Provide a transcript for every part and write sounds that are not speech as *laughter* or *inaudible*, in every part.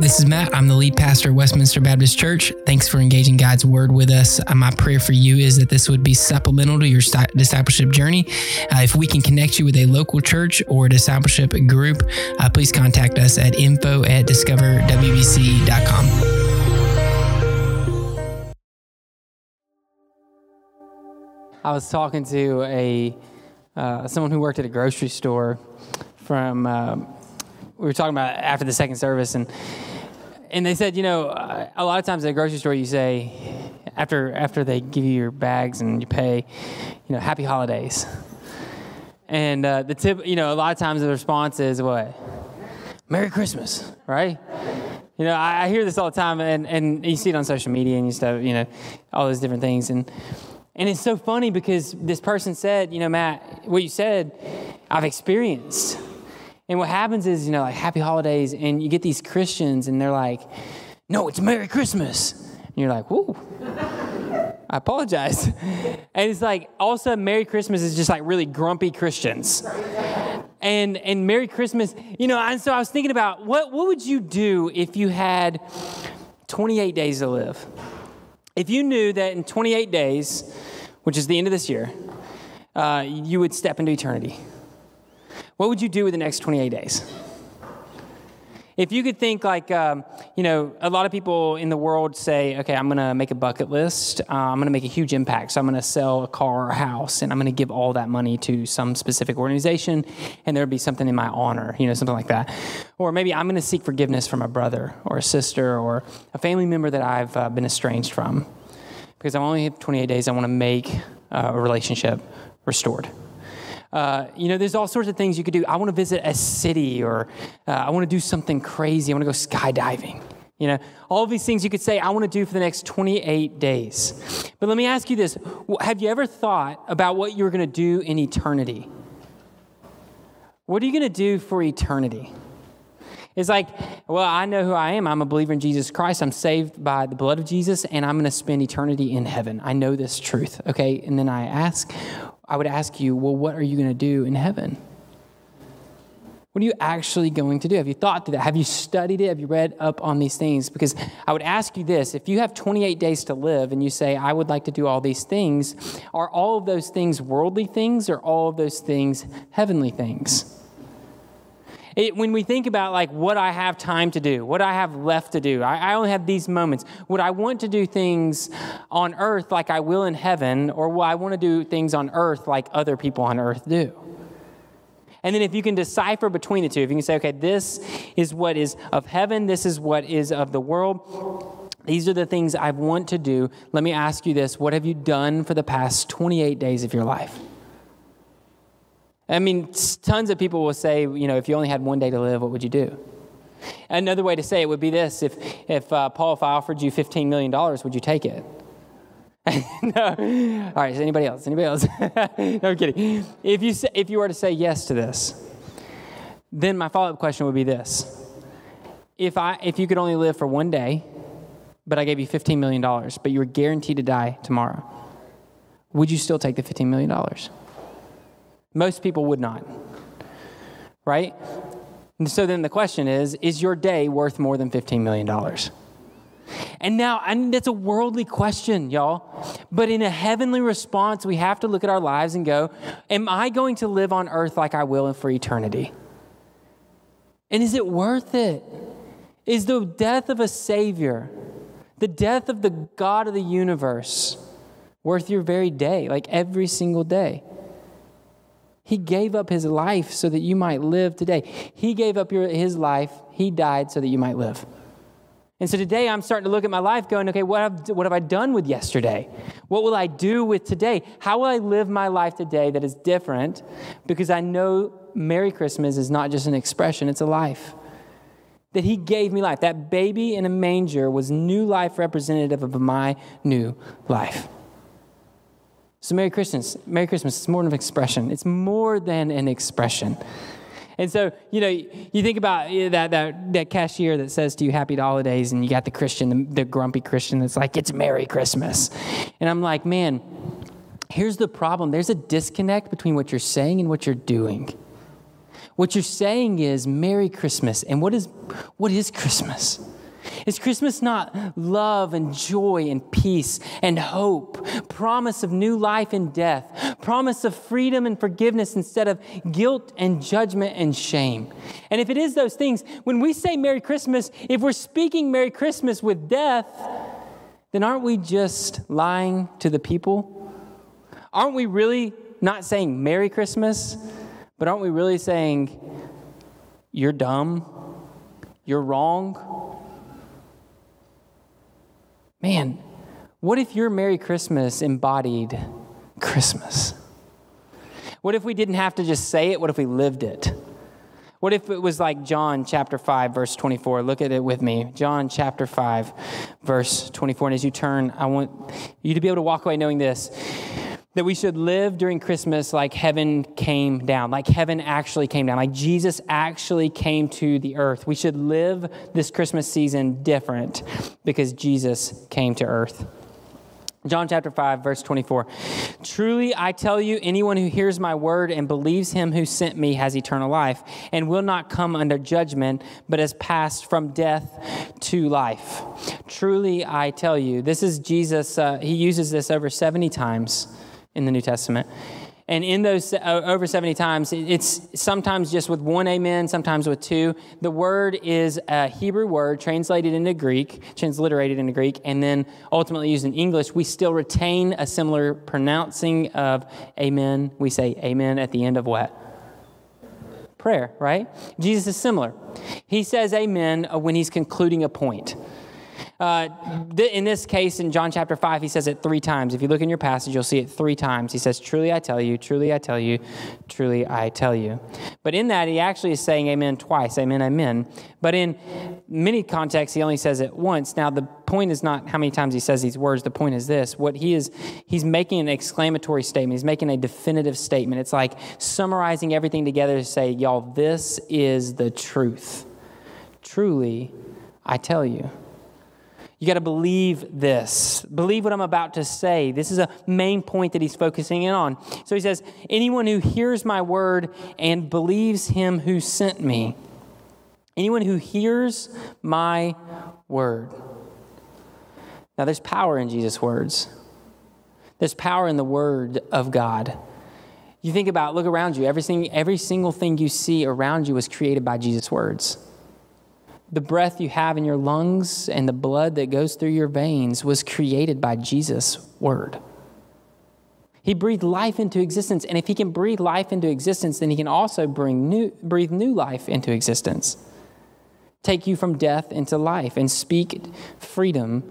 This is Matt. I'm the lead pastor at Westminster Baptist Church. Thanks for engaging God's word with us. Uh, my prayer for you is that this would be supplemental to your discipleship journey. Uh, if we can connect you with a local church or discipleship group, uh, please contact us at info at discoverwbc.com. I was talking to a uh, someone who worked at a grocery store from uh, we were talking about after the second service and and they said, you know, a lot of times at a grocery store, you say, after after they give you your bags and you pay, you know, happy holidays. And uh, the tip, you know, a lot of times the response is what? Merry Christmas, right? You know, I, I hear this all the time, and, and you see it on social media and you stuff, you know, all those different things. And and it's so funny because this person said, you know, Matt, what you said, I've experienced. And what happens is, you know, like happy holidays, and you get these Christians, and they're like, no, it's Merry Christmas. And you're like, whoo. I apologize. *laughs* And it's like, all of a sudden, Merry Christmas is just like really grumpy Christians. And, and Merry Christmas, you know, and so I was thinking about what, what would you do if you had 28 days to live? If you knew that in 28 days, which is the end of this year, uh, you would step into eternity. What would you do with the next 28 days? If you could think like, um, you know, a lot of people in the world say, okay, I'm going to make a bucket list. Uh, I'm going to make a huge impact. So I'm going to sell a car or a house, and I'm going to give all that money to some specific organization, and there'd be something in my honor, you know, something like that. Or maybe I'm going to seek forgiveness from a brother or a sister or a family member that I've uh, been estranged from. Because I only have 28 days, I want to make uh, a relationship restored. Uh, you know, there's all sorts of things you could do. I want to visit a city, or uh, I want to do something crazy. I want to go skydiving. You know, all these things you could say, I want to do for the next 28 days. But let me ask you this Have you ever thought about what you're going to do in eternity? What are you going to do for eternity? It's like, well, I know who I am. I'm a believer in Jesus Christ. I'm saved by the blood of Jesus, and I'm going to spend eternity in heaven. I know this truth, okay? And then I ask, I would ask you, well, what are you going to do in heaven? What are you actually going to do? Have you thought through that? Have you studied it? Have you read up on these things? Because I would ask you this if you have 28 days to live and you say, I would like to do all these things, are all of those things worldly things or all of those things heavenly things? It, when we think about like what I have time to do, what I have left to do, I, I only have these moments. Would I want to do things on earth like I will in heaven, or will I want to do things on earth like other people on earth do? And then if you can decipher between the two, if you can say, okay, this is what is of heaven, this is what is of the world, these are the things I want to do. Let me ask you this what have you done for the past 28 days of your life? I mean, tons of people will say, you know, if you only had one day to live, what would you do? Another way to say it would be this if, if uh, Paul, if I offered you $15 million, would you take it? *laughs* no. All right, is anybody else? Anybody else? *laughs* no, I'm kidding. If you, say, if you were to say yes to this, then my follow up question would be this if, I, if you could only live for one day, but I gave you $15 million, but you were guaranteed to die tomorrow, would you still take the $15 million? Most people would not. Right? And so then the question is is your day worth more than $15 million? And now, and that's a worldly question, y'all. But in a heavenly response, we have to look at our lives and go, Am I going to live on earth like I will for eternity? And is it worth it? Is the death of a Savior, the death of the God of the universe, worth your very day, like every single day? He gave up his life so that you might live today. He gave up your, his life. He died so that you might live. And so today I'm starting to look at my life going, okay, what have, what have I done with yesterday? What will I do with today? How will I live my life today that is different? Because I know Merry Christmas is not just an expression, it's a life. That He gave me life. That baby in a manger was new life representative of my new life. So Merry Christmas. Merry Christmas. It's more than an expression. It's more than an expression. And so, you know, you think about that, that, that cashier that says to you, Happy Holidays, and you got the Christian, the, the grumpy Christian that's like, It's Merry Christmas. And I'm like, man, here's the problem there's a disconnect between what you're saying and what you're doing. What you're saying is Merry Christmas. And what is, what is Christmas? Is Christmas not love and joy and peace and hope, promise of new life and death, promise of freedom and forgiveness instead of guilt and judgment and shame? And if it is those things, when we say Merry Christmas, if we're speaking Merry Christmas with death, then aren't we just lying to the people? Aren't we really not saying Merry Christmas, but aren't we really saying, You're dumb, you're wrong? Man, what if your Merry Christmas embodied Christmas? What if we didn't have to just say it? What if we lived it? What if it was like John chapter 5, verse 24? Look at it with me. John chapter 5, verse 24. And as you turn, I want you to be able to walk away knowing this that we should live during Christmas like heaven came down, like heaven actually came down, like Jesus actually came to the earth. We should live this Christmas season different because Jesus came to earth. John chapter 5, verse 24. Truly, I tell you, anyone who hears my word and believes him who sent me has eternal life and will not come under judgment, but has passed from death to life. Truly, I tell you. This is Jesus, uh, he uses this over 70 times in the New Testament. And in those uh, over 70 times, it's sometimes just with one amen, sometimes with two. The word is a Hebrew word translated into Greek, transliterated into Greek, and then ultimately used in English. We still retain a similar pronouncing of amen. We say amen at the end of what? Prayer, right? Jesus is similar. He says amen when he's concluding a point. Uh, th- in this case, in John chapter 5, he says it three times. If you look in your passage, you'll see it three times. He says, Truly I tell you, truly I tell you, truly I tell you. But in that, he actually is saying amen twice amen, amen. But in many contexts, he only says it once. Now, the point is not how many times he says these words. The point is this what he is, he's making an exclamatory statement, he's making a definitive statement. It's like summarizing everything together to say, Y'all, this is the truth. Truly, I tell you. You got to believe this. Believe what I'm about to say. This is a main point that he's focusing in on. So he says, Anyone who hears my word and believes him who sent me, anyone who hears my word. Now, there's power in Jesus' words, there's power in the word of God. You think about, look around you, everything, every single thing you see around you was created by Jesus' words. The breath you have in your lungs and the blood that goes through your veins was created by Jesus' word. He breathed life into existence, and if he can breathe life into existence, then he can also bring new, breathe new life into existence. Take you from death into life and speak freedom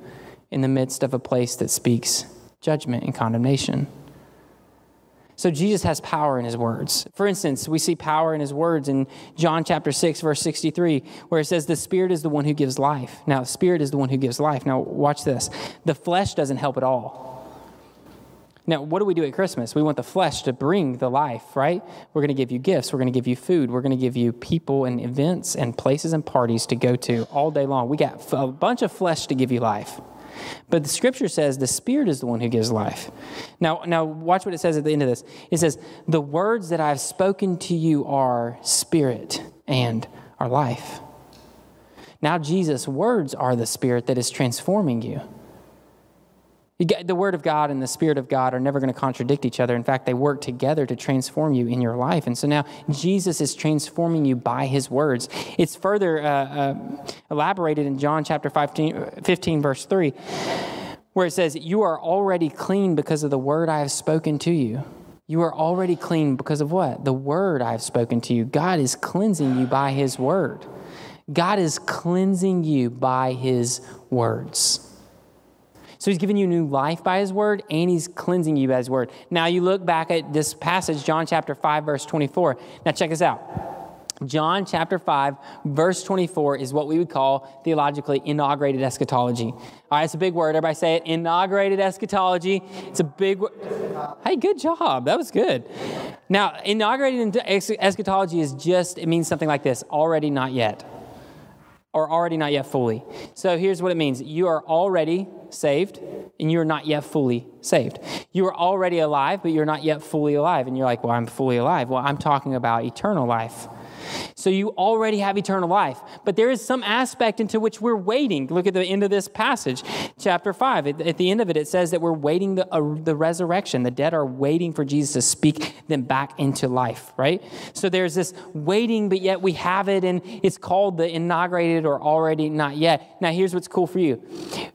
in the midst of a place that speaks judgment and condemnation. So Jesus has power in his words. For instance, we see power in his words in John chapter 6 verse 63 where it says the spirit is the one who gives life. Now, the spirit is the one who gives life. Now, watch this. The flesh doesn't help at all. Now, what do we do at Christmas? We want the flesh to bring the life, right? We're going to give you gifts. We're going to give you food. We're going to give you people and events and places and parties to go to all day long. We got a bunch of flesh to give you life. But the scripture says the Spirit is the one who gives life. Now, now watch what it says at the end of this. It says, The words that I've spoken to you are spirit and are life. Now, Jesus' words are the spirit that is transforming you. The Word of God and the Spirit of God are never going to contradict each other. In fact, they work together to transform you in your life. And so now Jesus is transforming you by His words. It's further uh, uh, elaborated in John chapter 15, 15, verse 3, where it says, You are already clean because of the word I have spoken to you. You are already clean because of what? The word I have spoken to you. God is cleansing you by His word. God is cleansing you by His words. So he's giving you new life by his word and he's cleansing you by his word. Now you look back at this passage, John chapter 5, verse 24. Now check this out. John chapter 5, verse 24 is what we would call theologically inaugurated eschatology. All right, it's a big word. Everybody say it. Inaugurated eschatology. It's a big word. Hey, good job. That was good. Now, inaugurated eschatology is just, it means something like this already, not yet or already not yet fully. So here's what it means you are already saved, and you're not yet fully saved. You are already alive, but you're not yet fully alive. And you're like, well, I'm fully alive. Well, I'm talking about eternal life. So you already have eternal life. But there is some aspect into which we're waiting. Look at the end of this passage, chapter 5. At, the end of it, it says that we're waiting the, uh, the resurrection. The dead are waiting for Jesus to speak them back into life, right? So there's this waiting, but yet we have it, and it's called the inaugurated or already not yet. Now, here's what's cool for you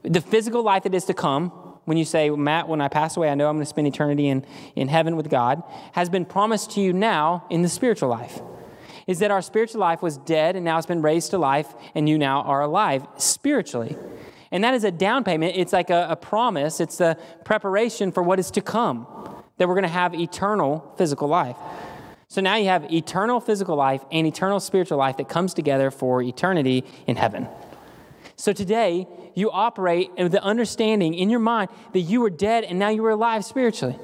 the physical life that is to come when you say, Matt, when I pass away, I know I'm going to spend eternity in, in heaven with God, has been promised to you now in the spiritual life. Is that our spiritual life was dead and now it's been raised to life, and you now are alive spiritually. And that is a down payment. It's like a, a promise, it's a preparation for what is to come, that we're going to have eternal physical life. So now you have eternal physical life and eternal spiritual life that comes together for eternity in heaven. So today, you operate with the understanding in your mind that you were dead and now you are alive spiritually.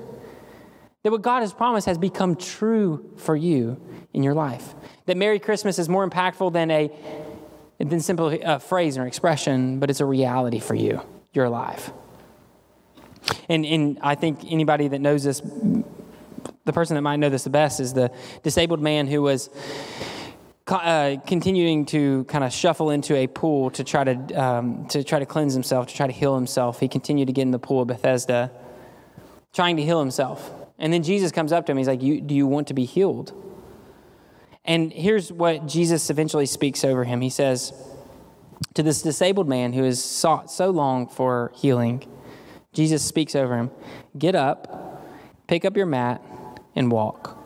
That what God has promised has become true for you in your life. That Merry Christmas is more impactful than a than simply a phrase or expression, but it's a reality for you. You're alive. And, and I think anybody that knows this, the person that might know this the best is the disabled man who was uh, continuing to kind of shuffle into a pool to try to um, to try to cleanse himself, to try to heal himself. He continued to get in the pool of Bethesda, trying to heal himself. And then Jesus comes up to him. He's like, you, "Do you want to be healed?" And here's what Jesus eventually speaks over him. He says to this disabled man who has sought so long for healing, Jesus speaks over him, "Get up, pick up your mat, and walk."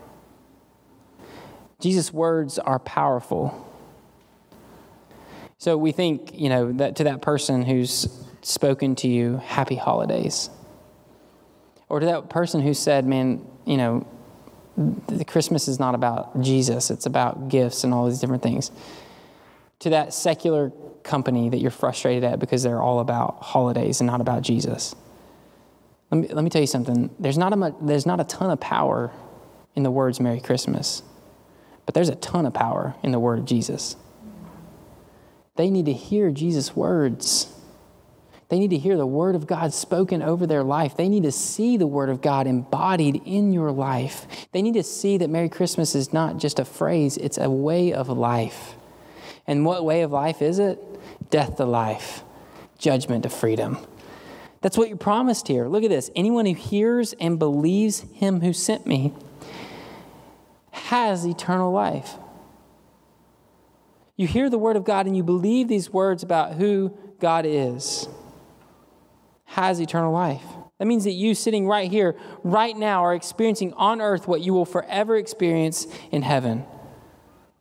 Jesus' words are powerful. So we think, you know, that to that person who's spoken to you, happy holidays. Or to that person who said, man, you know, the Christmas is not about Jesus, it's about gifts and all these different things. To that secular company that you're frustrated at because they're all about holidays and not about Jesus. Let me, let me tell you something. There's not, a much, there's not a ton of power in the words Merry Christmas. But there's a ton of power in the word of Jesus. They need to hear Jesus' words. They need to hear the word of God spoken over their life. They need to see the word of God embodied in your life. They need to see that Merry Christmas is not just a phrase, it's a way of life. And what way of life is it? Death to life, judgment to freedom. That's what you're promised here. Look at this. Anyone who hears and believes him who sent me has eternal life. You hear the word of God and you believe these words about who God is, has eternal life. That means that you sitting right here, right now, are experiencing on earth what you will forever experience in heaven.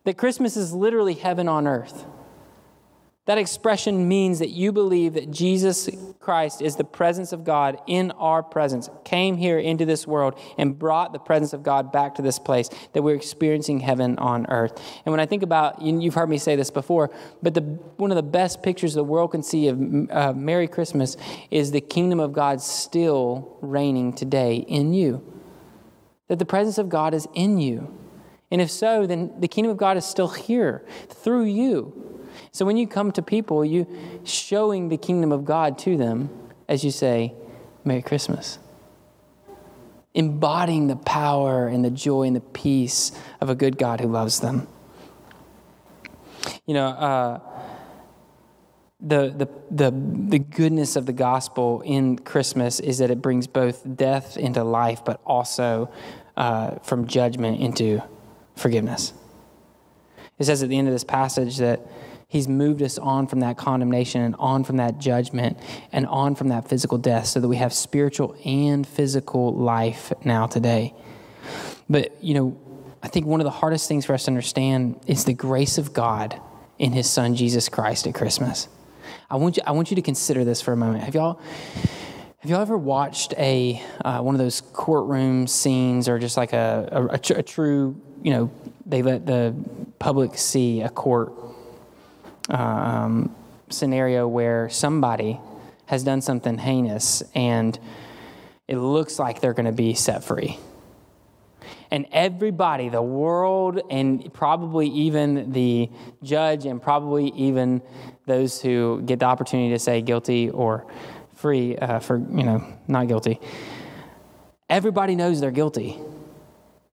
That Christmas is literally heaven on earth. That expression means that you believe that Jesus Christ is the presence of God in our presence, came here into this world and brought the presence of God back to this place, that we're experiencing heaven on earth. And when I think about, you've heard me say this before, but the, one of the best pictures the world can see of uh, Merry Christmas is the kingdom of God still reigning today in you. That the presence of God is in you. And if so, then the kingdom of God is still here through you. So when you come to people, you showing the kingdom of God to them as you say, Merry Christmas. Embodying the power and the joy and the peace of a good God who loves them. You know, uh, the, the, the, the goodness of the gospel in Christmas is that it brings both death into life, but also uh, from judgment into forgiveness. It says at the end of this passage that He's moved us on from that condemnation and on from that judgment and on from that physical death so that we have spiritual and physical life now today. But, you know, I think one of the hardest things for us to understand is the grace of God in his son Jesus Christ at Christmas. I want you, I want you to consider this for a moment. Have y'all have y'all ever watched a uh, one of those courtroom scenes or just like a, a, a, tr- a true, you know, they let the public see a court um, scenario where somebody has done something heinous and it looks like they're going to be set free. And everybody, the world, and probably even the judge, and probably even those who get the opportunity to say guilty or free uh, for, you know, not guilty, everybody knows they're guilty.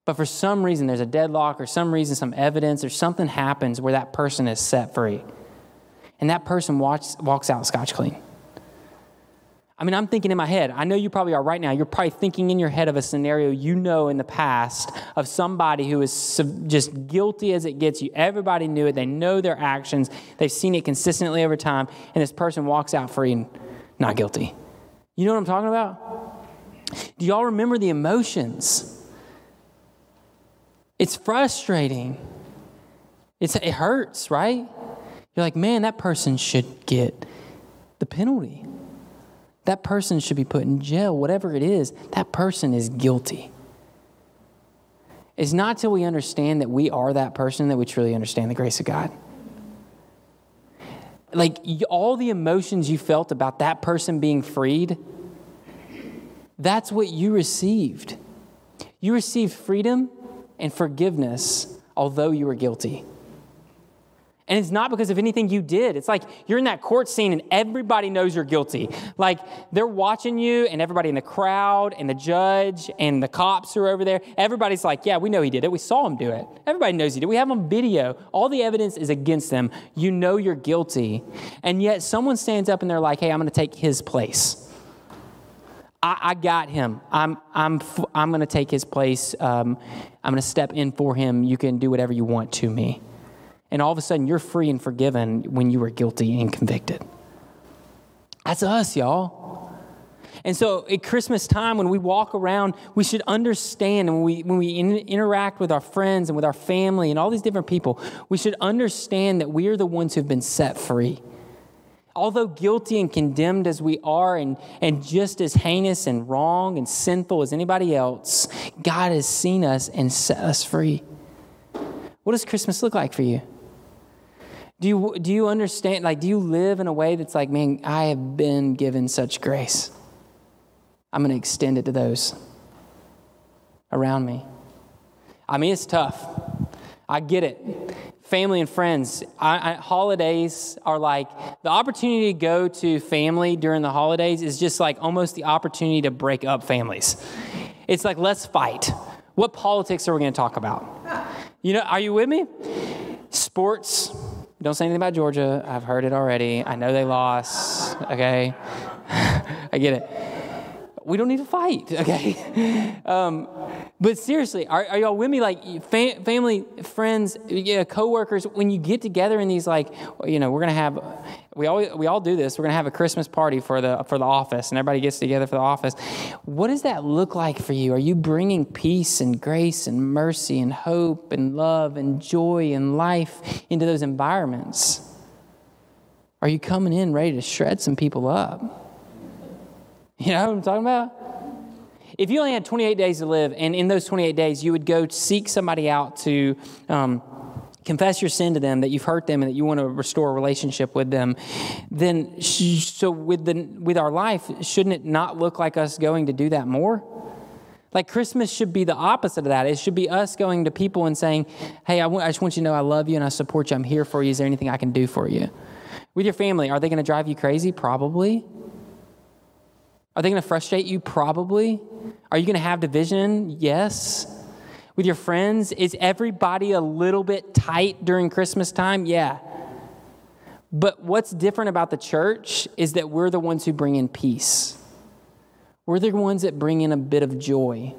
But for some reason, there's a deadlock or some reason, some evidence or something happens where that person is set free. And that person walks, walks out scotch clean. I mean, I'm thinking in my head, I know you probably are right now. You're probably thinking in your head of a scenario you know in the past of somebody who is just guilty as it gets you. Everybody knew it. They know their actions. They've seen it consistently over time. And this person walks out free and not guilty. You know what I'm talking about? Do y'all remember the emotions? It's frustrating. It's, it hurts, right? You're like, man, that person should get the penalty. That person should be put in jail, whatever it is. That person is guilty. It's not till we understand that we are that person that we truly understand the grace of God. Like all the emotions you felt about that person being freed, that's what you received. You received freedom and forgiveness, although you were guilty. And it's not because of anything you did. It's like you're in that court scene and everybody knows you're guilty. Like they're watching you, and everybody in the crowd, and the judge, and the cops are over there. Everybody's like, Yeah, we know he did it. We saw him do it. Everybody knows he did. We have on video. All the evidence is against them. You know you're guilty. And yet someone stands up and they're like, Hey, I'm going to take his place. I, I, got him. I'm, I'm, I'm going to take his place. Um, I'm going to step in for him. You can do whatever you want to me. And all of a sudden, you're free and forgiven when you were guilty and convicted. That's us, y'all. And so at Christmas time, when we walk around, we should understand, and when we, when we in, interact with our friends and with our family and all these different people, we should understand that we are the ones who've been set free. Although guilty and condemned as we are, and, and just as heinous and wrong and sinful as anybody else, God has seen us and set us free. What does Christmas look like for you? Do you, do you understand? Like, do you live in a way that's like, man, I have been given such grace? I'm going to extend it to those around me. I mean, it's tough. I get it. Family and friends, I, I, holidays are like the opportunity to go to family during the holidays is just like almost the opportunity to break up families. It's like, let's fight. What politics are we going to talk about? You know, are you with me? Sports, don't say anything about Georgia. I've heard it already. I know they lost. Okay. *laughs* I get it. We don't need to fight, *laughs* okay? Um, but seriously, are, are, y'all with me? Like fam- family, friends, yeah, coworkers. When you get together in these, like, you know, we're gonna have we all we all do this. We're gonna have a Christmas party for the for the office, and everybody gets together for the office. What does that look like for you? Are you bringing peace and grace and mercy and hope and love and joy and life into those environments? Are you coming in ready to shred some people up? You know what I'm talking about? If you only had 28 days to live, and in those 28 days you would go seek somebody out to um, confess your sin to them that you've hurt them and that you want to restore a relationship with them then so with the with our life shouldn't it not look like us going to do that more? Like christmas should be the opposite of that. It should be us going to people and saying hey I, w- I just want you to know i love you and i support you. I'm here for you. Is there anything i can do for you? With your family are they going to drive you crazy? Probably are they going to frustrate you probably are you going to have division yes with your friends? Is everybody a little bit tight during Christmas time? Yeah. But what's different about the church is that we're the ones who bring in peace. We're the ones that bring in a bit of joy.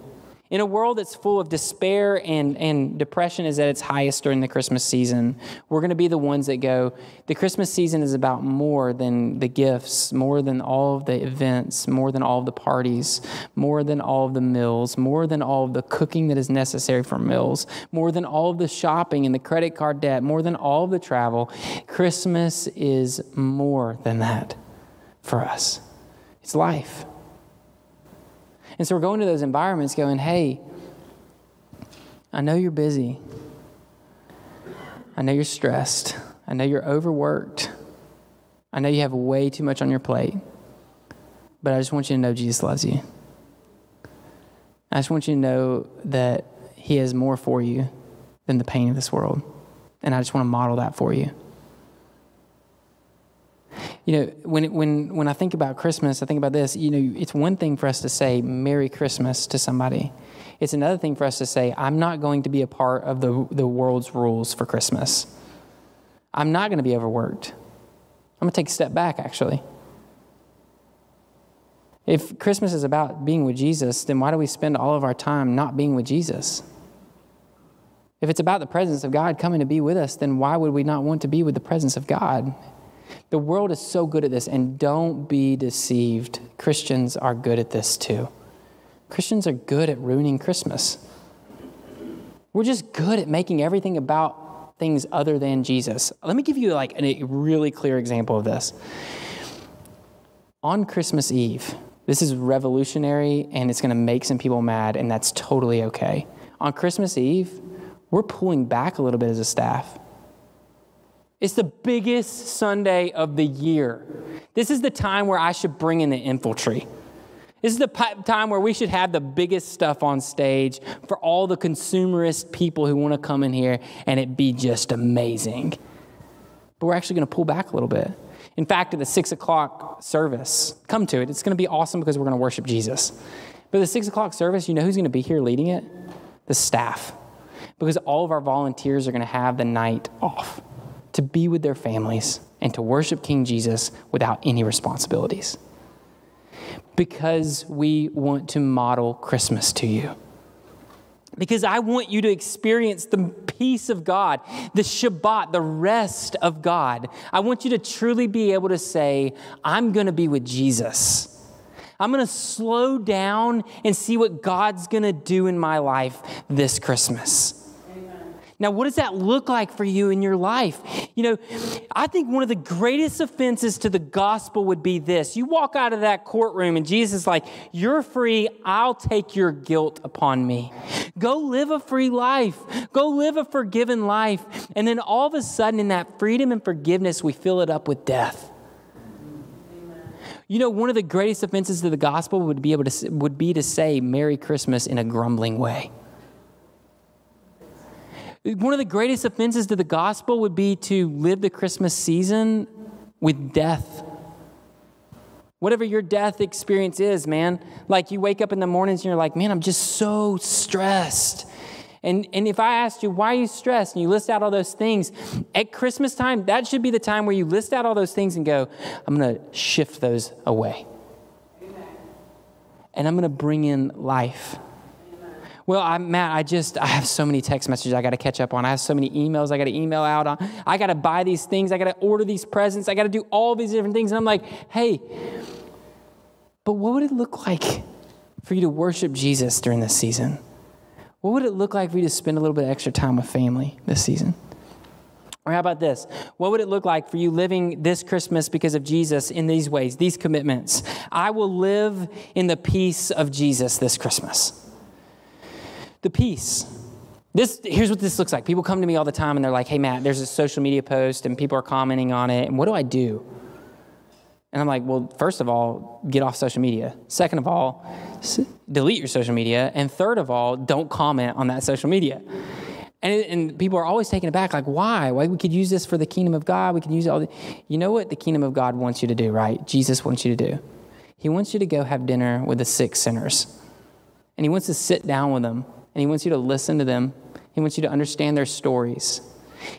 In a world that's full of despair and, and depression is at its highest during the Christmas season, we're going to be the ones that go, the Christmas season is about more than the gifts, more than all of the events, more than all of the parties, more than all of the meals, more than all of the cooking that is necessary for meals, more than all of the shopping and the credit card debt, more than all of the travel. Christmas is more than that for us. It's life. And so we're going to those environments going, hey, I know you're busy. I know you're stressed. I know you're overworked. I know you have way too much on your plate. But I just want you to know Jesus loves you. I just want you to know that He has more for you than the pain of this world. And I just want to model that for you. You know, when, when, when I think about Christmas, I think about this. You know, it's one thing for us to say Merry Christmas to somebody. It's another thing for us to say, I'm not going to be a part of the, the world's rules for Christmas. I'm not going to be overworked. I'm going to take a step back, actually. If Christmas is about being with Jesus, then why do we spend all of our time not being with Jesus? If it's about the presence of God coming to be with us, then why would we not want to be with the presence of God? The world is so good at this, and don't be deceived. Christians are good at this too. Christians are good at ruining Christmas. We're just good at making everything about things other than Jesus. Let me give you like a really clear example of this. On Christmas Eve, this is revolutionary and it's going to make some people mad, and that's totally okay. On Christmas Eve, we're pulling back a little bit as a staff. It's the biggest Sunday of the year. This is the time where I should bring in the infantry. This is the time where we should have the biggest stuff on stage for all the consumerist people who want to come in here and it be just amazing. But we're actually going to pull back a little bit. In fact, at the six o'clock service, come to it. It's going to be awesome because we're going to worship Jesus. But the six o'clock service, you know who's going to be here leading it? The staff because all of our volunteers are going to have the night off to be with their families and to worship King Jesus without any responsibilities. Because we want to model Christmas to you. Because I want you to experience the peace of God, the Shabbat, the rest of God. I want you to truly be able to say, I'm going to be with Jesus. I'm going to slow down and see what God's going to do in my life this Christmas. Now, what does that look like for you in your life? You know, I think one of the greatest offenses to the gospel would be this. You walk out of that courtroom and Jesus is like, You're free. I'll take your guilt upon me. Go live a free life. Go live a forgiven life. And then all of a sudden, in that freedom and forgiveness, we fill it up with death. You know, one of the greatest offenses to the gospel would be able to would be to say Merry Christmas in a grumbling way. One of the greatest offenses to the gospel would be to live the Christmas season with death. Whatever your death experience is, man, like you wake up in the mornings and you're like, man, I'm just so stressed. And, and if I asked you, why are you stressed? And you list out all those things, at Christmas time, that should be the time where you list out all those things and go, I'm going to shift those away. And I'm going to bring in life. Well, I, Matt, I just, I have so many text messages I got to catch up on. I have so many emails I got to email out on. I got to buy these things. I got to order these presents. I got to do all these different things. And I'm like, hey, but what would it look like for you to worship Jesus during this season? What would it look like for you to spend a little bit of extra time with family this season? Or how about this? What would it look like for you living this Christmas because of Jesus in these ways, these commitments? I will live in the peace of Jesus this Christmas the peace. This, here's what this looks like. People come to me all the time and they're like, hey, Matt, there's a social media post and people are commenting on it. And what do I do? And I'm like, well, first of all, get off social media. Second of all, delete your social media. And third of all, don't comment on that social media. And, and people are always taken aback, like, why? Why we could use this for the kingdom of God? We could use all the. You know what the kingdom of God wants you to do, right? Jesus wants you to do. He wants you to go have dinner with the sick sinners. And he wants to sit down with them and He wants you to listen to them. He wants you to understand their stories.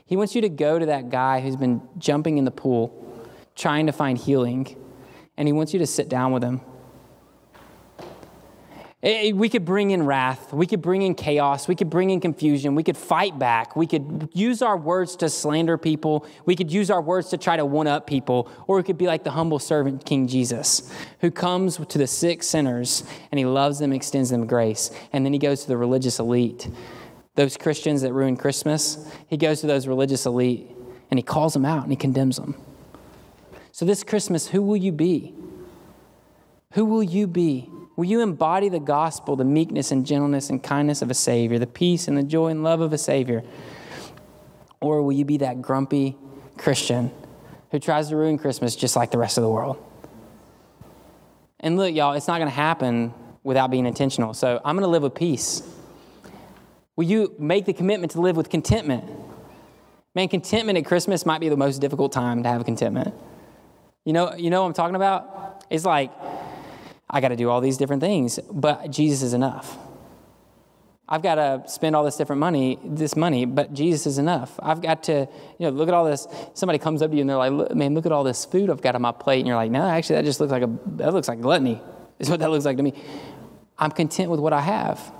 He wants you to go to that guy who's been jumping in the pool, trying to find healing, and He wants you to sit down with him Eh, eh, we could bring in wrath. We could bring in chaos. We could bring in confusion. We could fight back. We could use our words to slander people. We could use our words to try to one up people. Or we could be like the humble servant, King Jesus, who comes to the sick sinners and he loves them, extends them grace. And then he goes to the religious elite, those Christians that ruin Christmas. He goes to those religious elite and he calls them out and he condemns them. So this Christmas, who will you be? Who will you be? Will you embody the gospel, the meekness and gentleness and kindness of a Savior, the peace and the joy and love of a Savior? Or will you be that grumpy Christian who tries to ruin Christmas just like the rest of the world? And look, y'all, it's not going to happen without being intentional. So I'm going to live with peace. Will you make the commitment to live with contentment? Man, contentment at Christmas might be the most difficult time to have contentment. You know, you know what I'm talking about? It's like, I got to do all these different things, but Jesus is enough. I've got to spend all this different money, this money, but Jesus is enough. I've got to, you know, look at all this. Somebody comes up to you and they're like, man, look at all this food I've got on my plate. And you're like, no, actually, that just looks like a, that looks like gluttony, is what that looks like to me. I'm content with what I have.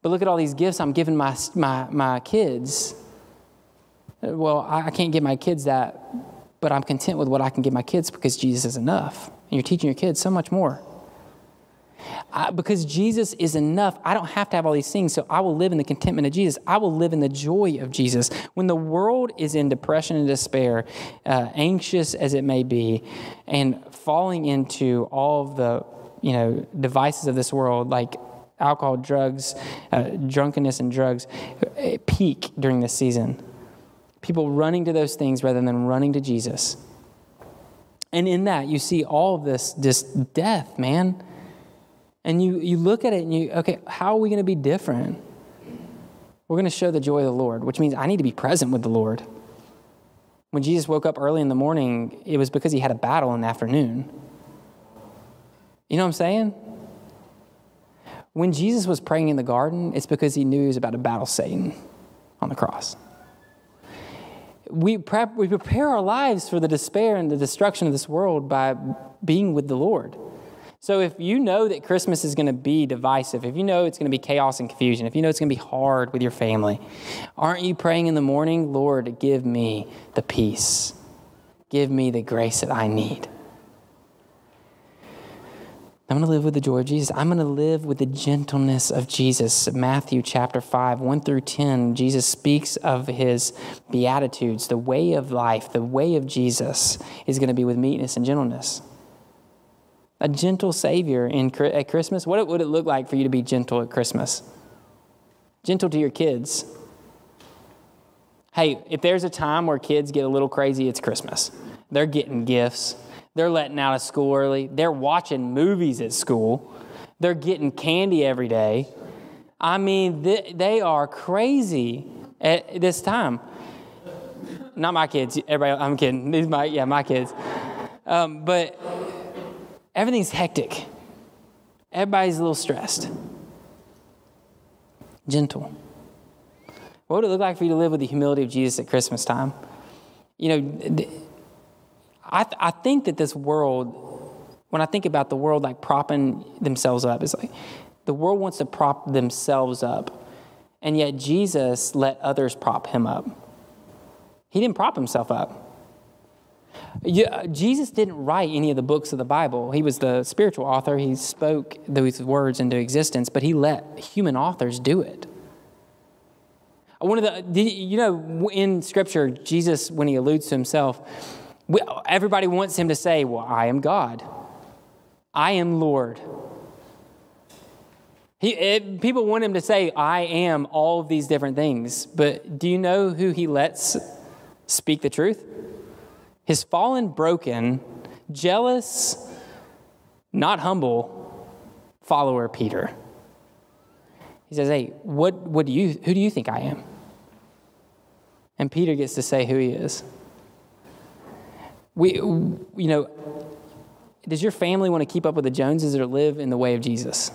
But look at all these gifts I'm giving my, my, my kids. Well, I, I can't give my kids that, but I'm content with what I can give my kids because Jesus is enough. And you're teaching your kids so much more. I, because Jesus is enough, I don't have to have all these things, so I will live in the contentment of Jesus. I will live in the joy of Jesus. When the world is in depression and despair, uh, anxious as it may be, and falling into all of the you know devices of this world, like alcohol, drugs, uh, drunkenness, and drugs, uh, peak during this season. People running to those things rather than running to Jesus. And in that, you see all of this, this death, man and you, you look at it and you, okay, how are we going to be different? We're going to show the joy of the Lord, which means I need to be present with the Lord. When Jesus woke up early in the morning, it was because he had a battle in the afternoon. You know what I'm saying? When Jesus was praying in the garden, it's because he knew he was about to battle Satan on the cross. We, prep, we prepare our lives for the despair and the destruction of this world by being with the Lord. So if you know that Christmas is going to be divisive, if you know it's going to be chaos and confusion, if you know it's going to be hard with your family, aren't you praying in the morning, Lord, give me the peace? Give me the grace that I need. I'm going to live with the joy of Jesus. I'm going to live with the gentleness of Jesus. Matthew chapter 5, 1 through 10, Jesus speaks of his beatitudes. The way of life, the way of Jesus is going to be with meekness and gentleness a gentle Savior in, at Christmas? What would it look like for you to be gentle at Christmas? Gentle to your kids. Hey, if there's a time where kids get a little crazy, it's Christmas. They're getting gifts, they're letting out of school early, they're watching movies at school, they're getting candy every day. I mean, they are crazy at this time. Not my kids. Everybody, I'm kidding. These my yeah, my kids. Um, but Everything's hectic. Everybody's a little stressed. Gentle. What would it look like for you to live with the humility of Jesus at Christmas time? You know, I, th- I think that this world, when I think about the world like propping themselves up, it's like the world wants to prop themselves up, and yet Jesus let others prop him up. He didn't prop himself up. Yeah, Jesus didn't write any of the books of the Bible. He was the spiritual author. He spoke those words into existence, but he let human authors do it. One of the, you know, in Scripture, Jesus, when he alludes to himself, everybody wants him to say, Well, I am God, I am Lord. He, it, people want him to say, I am all of these different things, but do you know who he lets speak the truth? his fallen, broken, jealous, not humble follower Peter. He says, Hey, what, what do you, who do you think I am? And Peter gets to say who he is. We, you know, does your family want to keep up with the Joneses or live in the way of Jesus?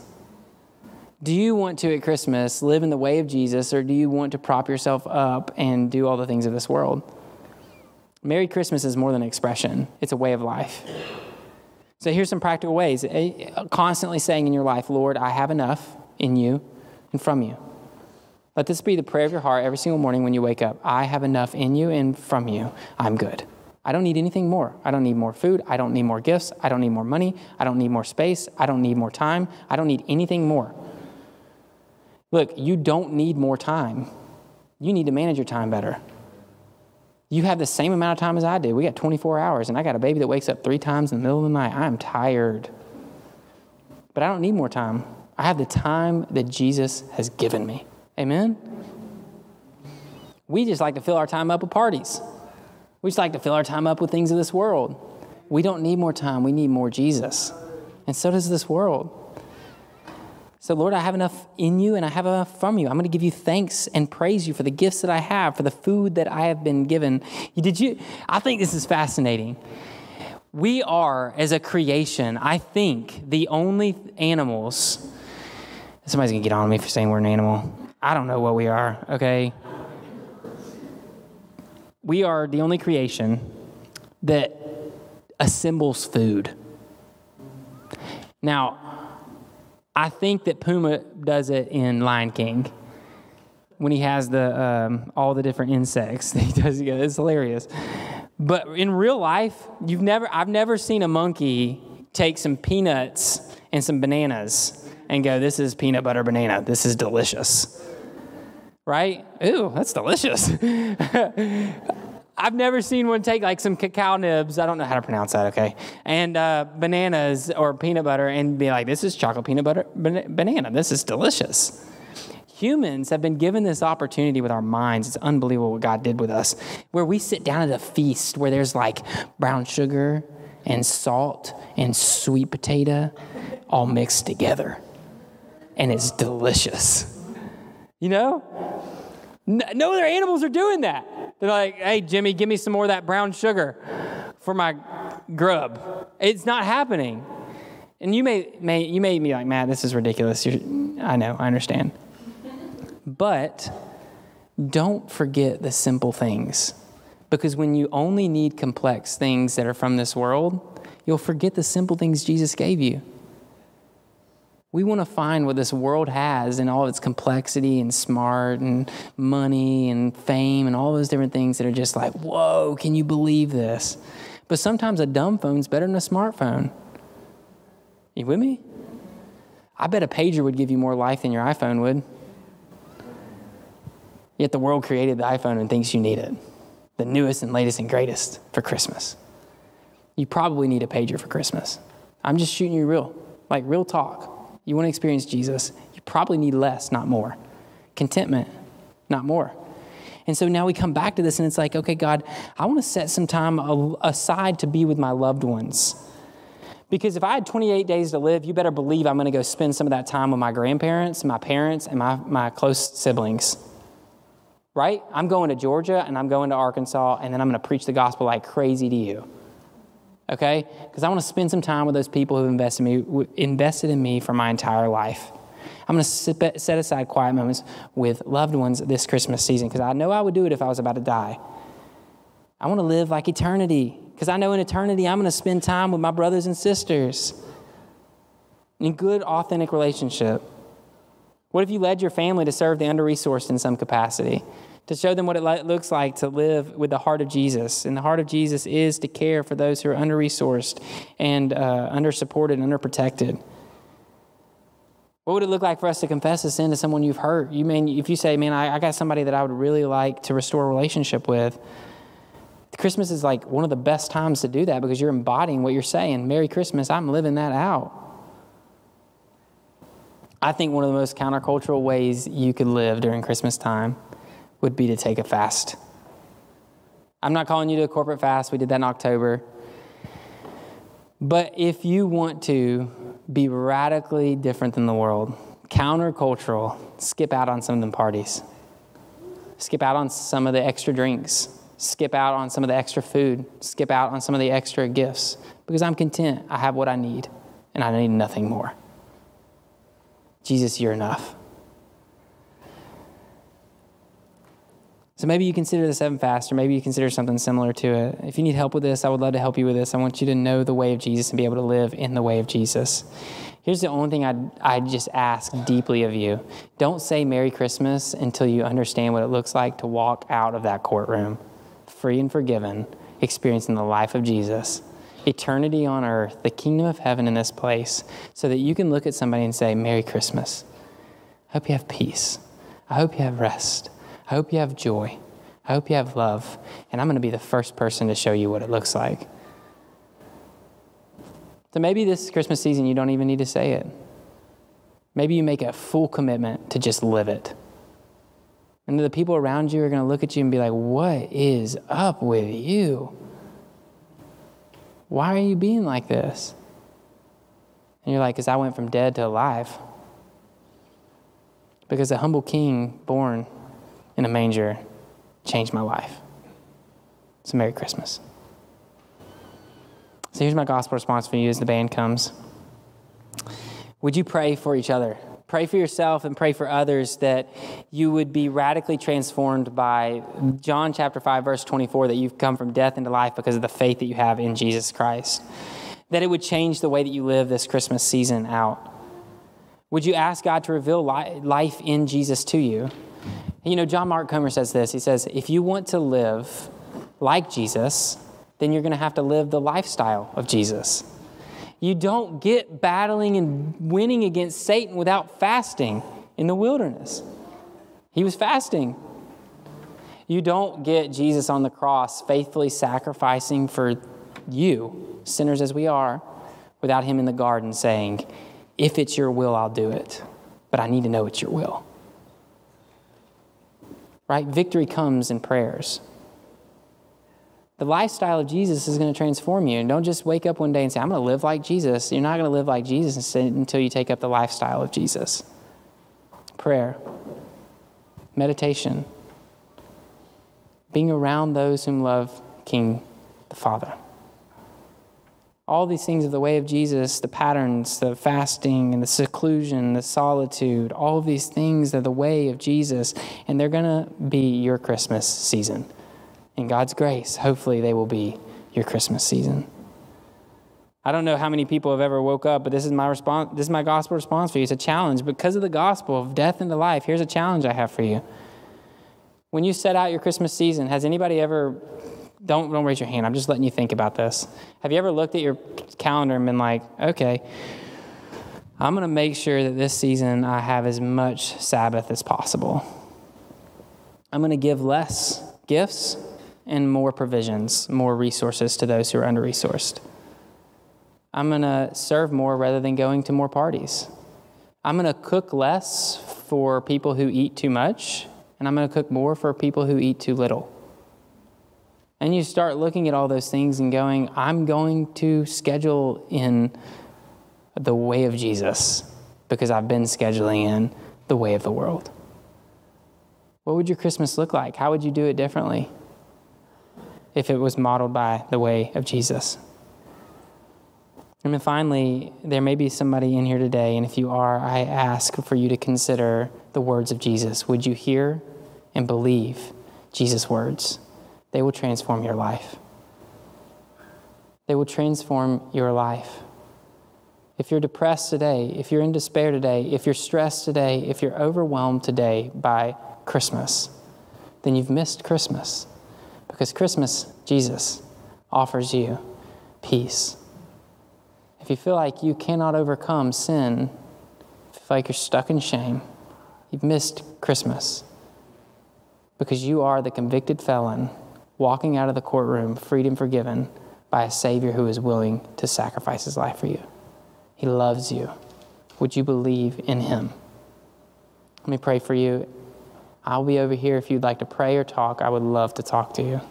Do you want to at Christmas live in the way of Jesus or do you want to prop yourself up and do all the things of this world? Merry Christmas is more than an expression, it's a way of life. So here's some practical ways. Constantly saying in your life, Lord, I have enough in you and from you. Let this be the prayer of your heart every single morning when you wake up. I have enough in you and from you. I'm good. I don't need anything more. I don't need more food. I don't need more gifts. I don't need more money. I don't need more space. I don't need more time. I don't need anything more. Look, you don't need more time. You need to manage your time better. You have the same amount of time as I do. We got 24 hours, and I got a baby that wakes up three times in the middle of the night. I'm tired. But I don't need more time. I have the time that Jesus has given me. Amen? We just like to fill our time up with parties. We just like to fill our time up with things of this world. We don't need more time. We need more Jesus. And so does this world. So, Lord, I have enough in you and I have enough from you. I'm going to give you thanks and praise you for the gifts that I have, for the food that I have been given. Did you? I think this is fascinating. We are, as a creation, I think, the only animals. Somebody's going to get on me for saying we're an animal. I don't know what we are, okay? We are the only creation that assembles food. Now, I think that Pumbaa does it in Lion King when he has the um, all the different insects. *laughs* He does it's hilarious. But in real life, you've never I've never seen a monkey take some peanuts and some bananas and go, "This is peanut butter banana. This is delicious." Right? Ooh, that's delicious. *laughs* I've never seen one take like some cacao nibs. I don't know how to pronounce that, okay? And uh, bananas or peanut butter and be like, this is chocolate peanut butter banana. This is delicious. Humans have been given this opportunity with our minds. It's unbelievable what God did with us, where we sit down at a feast where there's like brown sugar and salt and sweet potato all mixed together. And it's delicious. You know? No other animals are doing that. They're like, hey, Jimmy, give me some more of that brown sugar for my grub. It's not happening. And you may, may you may be like, Matt, this is ridiculous. You're, I know, I understand. But don't forget the simple things. Because when you only need complex things that are from this world, you'll forget the simple things Jesus gave you. We want to find what this world has in all of its complexity and smart and money and fame and all those different things that are just like, whoa, can you believe this? But sometimes a dumb phone's better than a smartphone. You with me? I bet a pager would give you more life than your iPhone would. Yet the world created the iPhone and thinks you need it. The newest and latest and greatest for Christmas. You probably need a pager for Christmas. I'm just shooting you real, like real talk you want to experience Jesus, you probably need less, not more. Contentment, not more. And so now we come back to this and it's like, okay, God, I want to set some time aside to be with my loved ones. Because if I had 28 days to live, you better believe I'm going to go spend some of that time with my grandparents, my parents, and my, my close siblings. Right? I'm going to Georgia and I'm going to Arkansas, and then I'm going to preach the gospel like crazy to you okay? Because I want to spend some time with those people who've invested, me, invested in me for my entire life. I'm going to set aside quiet moments with loved ones this Christmas season because I know I would do it if I was about to die. I want to live like eternity because I know in eternity I'm going to spend time with my brothers and sisters in good, authentic relationship. What if you led your family to serve the under resourced in some capacity? To show them what it looks like to live with the heart of Jesus. And the heart of Jesus is to care for those who are under resourced and uh, under supported, and under protected. What would it look like for us to confess a sin to someone you've hurt? You mean if you say, "Man, I, I got somebody that I would really like to restore a relationship with," Christmas is like one of the best times to do that because you're embodying what you're saying. Merry Christmas! I'm living that out. I think one of the most countercultural ways you could live during Christmas time would be to take a fast. I'm not calling you to a corporate fast, we did that in October. But if you want to be radically different than the world, countercultural, skip out on some of them parties. Skip out on some of the extra drinks. Skip out on some of the extra food. Skip out on some of the extra gifts. Because I'm content. I have what I need, and I need nothing more. Jesus, you're enough. So maybe you consider the seven fast, or maybe you consider something similar to it. If you need help with this, I would love to help you with this. I want you to know the way of Jesus and be able to live in the way of Jesus. Here's the only thing I'd, I'd just ask deeply of you don't say Merry Christmas until you understand what it looks like to walk out of that courtroom, free and forgiven, experiencing the life of Jesus, eternity on earth, the kingdom of heaven in this place, so that you can look at somebody and say, Merry Christmas. I hope you have peace. I hope you have rest. I hope you have joy. I hope you have love. And I'm going to be the first person to show you what it looks like. So maybe this Christmas season, you don't even need to say it. Maybe you make a full commitment to just live it. And the people around you are going to look at you and be like, What is up with you? Why are you being like this? And you're like, Because I went from dead to alive. because a humble king born in a manger changed my life. So, Merry Christmas. So, here's my gospel response for you as the band comes. Would you pray for each other? Pray for yourself and pray for others that you would be radically transformed by John chapter 5, verse 24, that you've come from death into life because of the faith that you have in Jesus Christ. That it would change the way that you live this Christmas season out. Would you ask God to reveal life in Jesus to you? You know, John Mark Comer says this. He says, if you want to live like Jesus, then you're going to have to live the lifestyle of Jesus. You don't get battling and winning against Satan without fasting in the wilderness. He was fasting. You don't get Jesus on the cross faithfully sacrificing for you, sinners as we are, without him in the garden saying, If it's your will, I'll do it. But I need to know it's your will. Right? Victory comes in prayers. The lifestyle of Jesus is going to transform you. And don't just wake up one day and say, I'm going to live like Jesus. You're not going to live like Jesus until you take up the lifestyle of Jesus. Prayer, meditation, being around those whom love King the Father. All these things of the way of Jesus, the patterns, the fasting and the seclusion, the solitude, all of these things are the way of Jesus, and they're going to be your Christmas season in God's grace, hopefully they will be your Christmas season. I don't know how many people have ever woke up, but this is my response. This is my gospel response for you. It's a challenge because of the gospel of death into life. Here's a challenge I have for you. When you set out your Christmas season, has anybody ever don't don't raise your hand. I'm just letting you think about this. Have you ever looked at your calendar and been like, okay, I'm going to make sure that this season I have as much Sabbath as possible. I'm going to give less gifts and more provisions, more resources to those who are under resourced. I'm going to serve more rather than going to more parties. I'm going to cook less for people who eat too much, and I'm going to cook more for people who eat too little. And you start looking at all those things and going, I'm going to schedule in the way of Jesus because I've been scheduling in the way of the world. What would your Christmas look like? How would you do it differently? if it was modeled by the way of Jesus. And then finally, there may be somebody in here today, and if you are, I ask for you to consider the words of Jesus. Would you hear and believe Jesus' words? They will transform your life. They will transform your life. If you're depressed today, if you're in despair today, if you're stressed today, if you're overwhelmed today by Christmas, then you've missed Christmas. Because Christmas, Jesus offers you peace. If you feel like you cannot overcome sin, if you feel like you're stuck in shame, you've missed Christmas. Because you are the convicted felon walking out of the courtroom, freed and forgiven by a Savior who is willing to sacrifice his life for you. He loves you. Would you believe in him? Let me pray for you I'll be over here if you'd like to pray or talk. I would love to talk to you.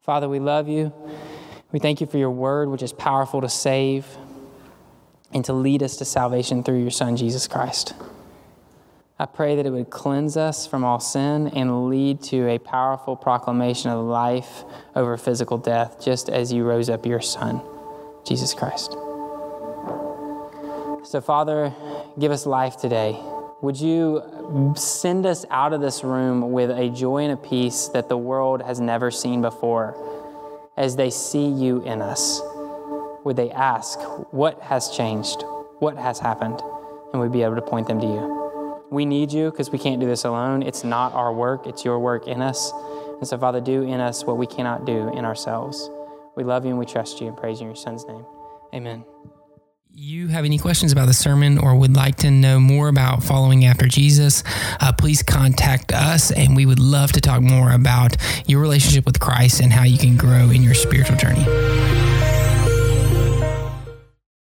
Father, we love you. We thank you for your word, which is powerful to save and to lead us to salvation through your Son, Jesus Christ. I pray that it would cleanse us from all sin and lead to a powerful proclamation of life over physical death, just as you rose up your Son, Jesus Christ. So, Father, give us life today. Would you send us out of this room with a joy and a peace that the world has never seen before as they see you in us? Would they ask, What has changed? What has happened? And we'd be able to point them to you. We need you because we can't do this alone. It's not our work, it's your work in us. And so, Father, do in us what we cannot do in ourselves. We love you and we trust you and praise you in your Son's name. Amen you have any questions about the sermon or would like to know more about following after Jesus, uh, please contact us and we would love to talk more about your relationship with Christ and how you can grow in your spiritual journey.